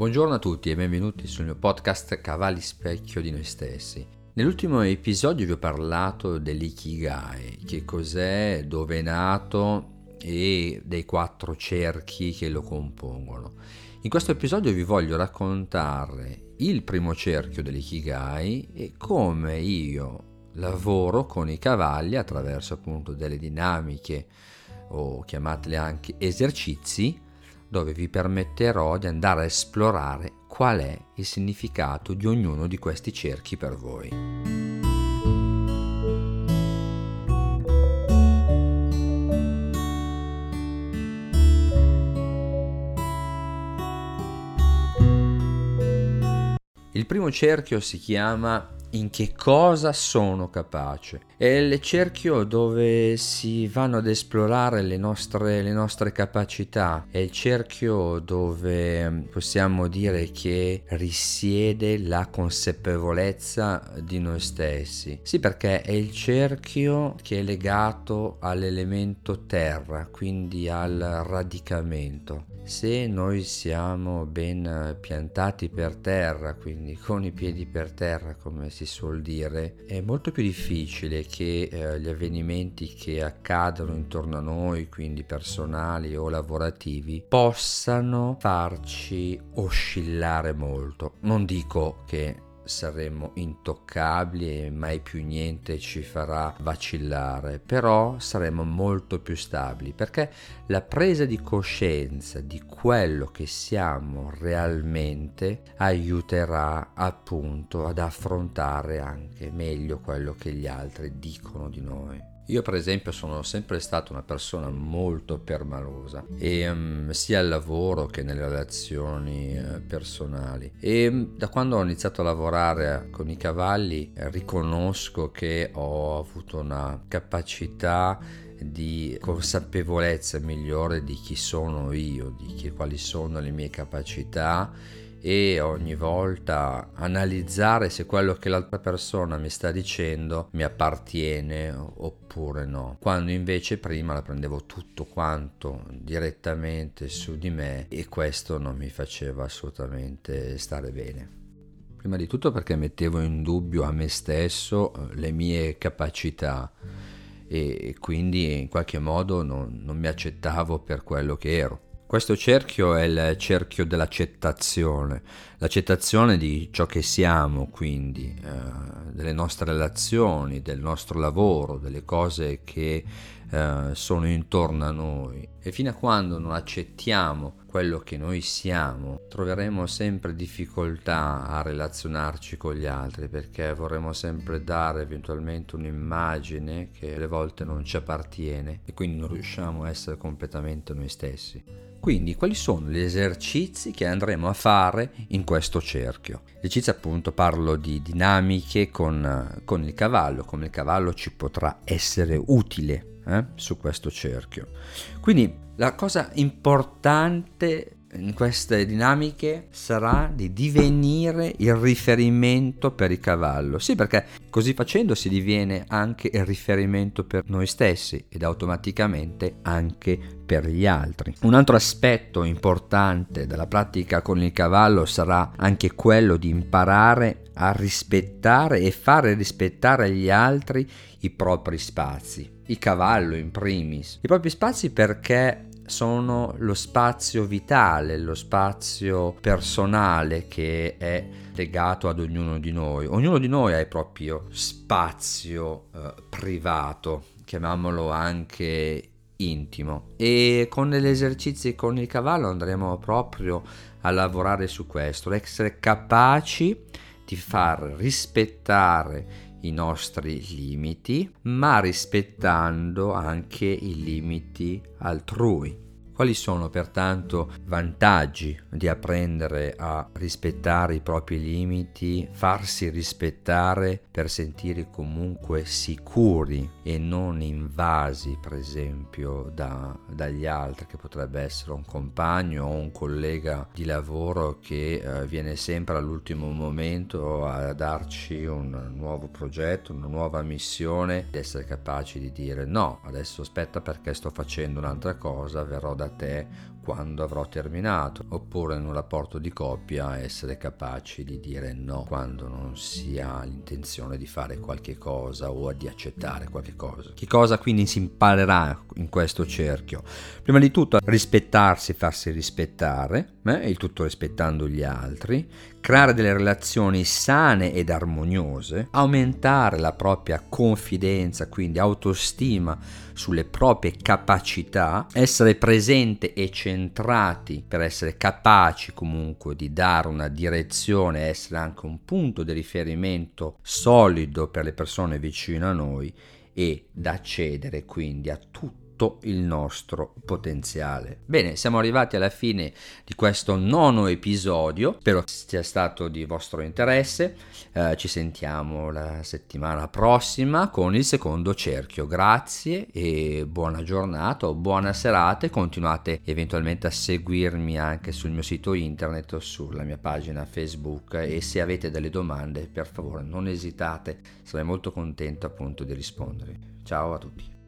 Buongiorno a tutti e benvenuti sul mio podcast Cavalli Specchio di noi stessi. Nell'ultimo episodio vi ho parlato dell'ikigai, che cos'è, dove è nato e dei quattro cerchi che lo compongono. In questo episodio vi voglio raccontare il primo cerchio dell'ikigai e come io lavoro con i cavalli attraverso appunto delle dinamiche o chiamatele anche esercizi dove vi permetterò di andare a esplorare qual è il significato di ognuno di questi cerchi per voi. Il primo cerchio si chiama in che cosa sono capace. È il cerchio dove si vanno ad esplorare le nostre, le nostre capacità, è il cerchio dove possiamo dire che risiede la consapevolezza di noi stessi. Sì, perché è il cerchio che è legato all'elemento terra, quindi al radicamento. Se noi siamo ben piantati per terra, quindi con i piedi per terra, come si suol dire, è molto più difficile che eh, gli avvenimenti che accadono intorno a noi, quindi personali o lavorativi, possano farci oscillare molto. Non dico che saremo intoccabili e mai più niente ci farà vacillare, però saremo molto più stabili perché la presa di coscienza di quello che siamo realmente aiuterà appunto ad affrontare anche meglio quello che gli altri dicono di noi. Io per esempio sono sempre stato una persona molto permalosa e um, sia al lavoro che nelle relazioni uh, personali. E um, da quando ho iniziato a lavorare con i cavalli eh, riconosco che ho avuto una capacità di consapevolezza migliore di chi sono io, di chi, quali sono le mie capacità e ogni volta analizzare se quello che l'altra persona mi sta dicendo mi appartiene oppure no. Quando invece prima la prendevo tutto quanto direttamente su di me e questo non mi faceva assolutamente stare bene. Prima di tutto perché mettevo in dubbio a me stesso eh, le mie capacità e quindi in qualche modo non, non mi accettavo per quello che ero. Questo cerchio è il cerchio dell'accettazione, l'accettazione di ciò che siamo, quindi eh, delle nostre relazioni, del nostro lavoro, delle cose che eh, sono intorno a noi. E fino a quando non accettiamo quello che noi siamo, troveremo sempre difficoltà a relazionarci con gli altri perché vorremmo sempre dare eventualmente un'immagine che alle volte non ci appartiene e quindi non riusciamo a essere completamente noi stessi. Quindi quali sono gli esercizi che andremo a fare in questo cerchio? Esercizi appunto parlo di dinamiche con, con il cavallo, come il cavallo ci potrà essere utile eh, su questo cerchio. Quindi la cosa importante in queste dinamiche sarà di divenire il riferimento per il cavallo. Sì, perché così facendo si diviene anche il riferimento per noi stessi ed automaticamente anche per gli altri. Un altro aspetto importante della pratica con il cavallo sarà anche quello di imparare a rispettare e fare rispettare agli altri i propri spazi. Il cavallo in primis. I propri spazi perché sono lo spazio vitale, lo spazio personale che è legato ad ognuno di noi. Ognuno di noi ha il proprio spazio eh, privato, chiamiamolo anche intimo. E con gli esercizi con il cavallo andremo proprio a lavorare su questo, essere capaci di far rispettare i nostri limiti, ma rispettando anche i limiti altrui. Quali sono pertanto vantaggi di apprendere a rispettare i propri limiti, farsi rispettare per sentire comunque sicuri e non invasi, per esempio, da, dagli altri, che potrebbe essere un compagno o un collega di lavoro che eh, viene sempre all'ultimo momento a darci un nuovo progetto, una nuova missione, ed essere capaci di dire no, adesso aspetta perché sto facendo un'altra cosa, verrò da there quando avrò terminato, oppure in un rapporto di coppia essere capaci di dire no quando non si ha l'intenzione di fare qualche cosa o di accettare qualche cosa. Che cosa quindi si imparerà in questo cerchio? Prima di tutto rispettarsi, farsi rispettare, eh, il tutto rispettando gli altri, creare delle relazioni sane ed armoniose, aumentare la propria confidenza, quindi autostima sulle proprie capacità, essere presente e centrati per essere capaci comunque di dare una direzione, essere anche un punto di riferimento solido per le persone vicino a noi e da accedere quindi a tutti tutto il nostro potenziale. Bene, siamo arrivati alla fine di questo nono episodio, spero sia stato di vostro interesse, eh, ci sentiamo la settimana prossima con il secondo cerchio, grazie e buona giornata o buona serata e continuate eventualmente a seguirmi anche sul mio sito internet o sulla mia pagina Facebook e se avete delle domande per favore non esitate, sarei molto contento appunto di rispondere. Ciao a tutti.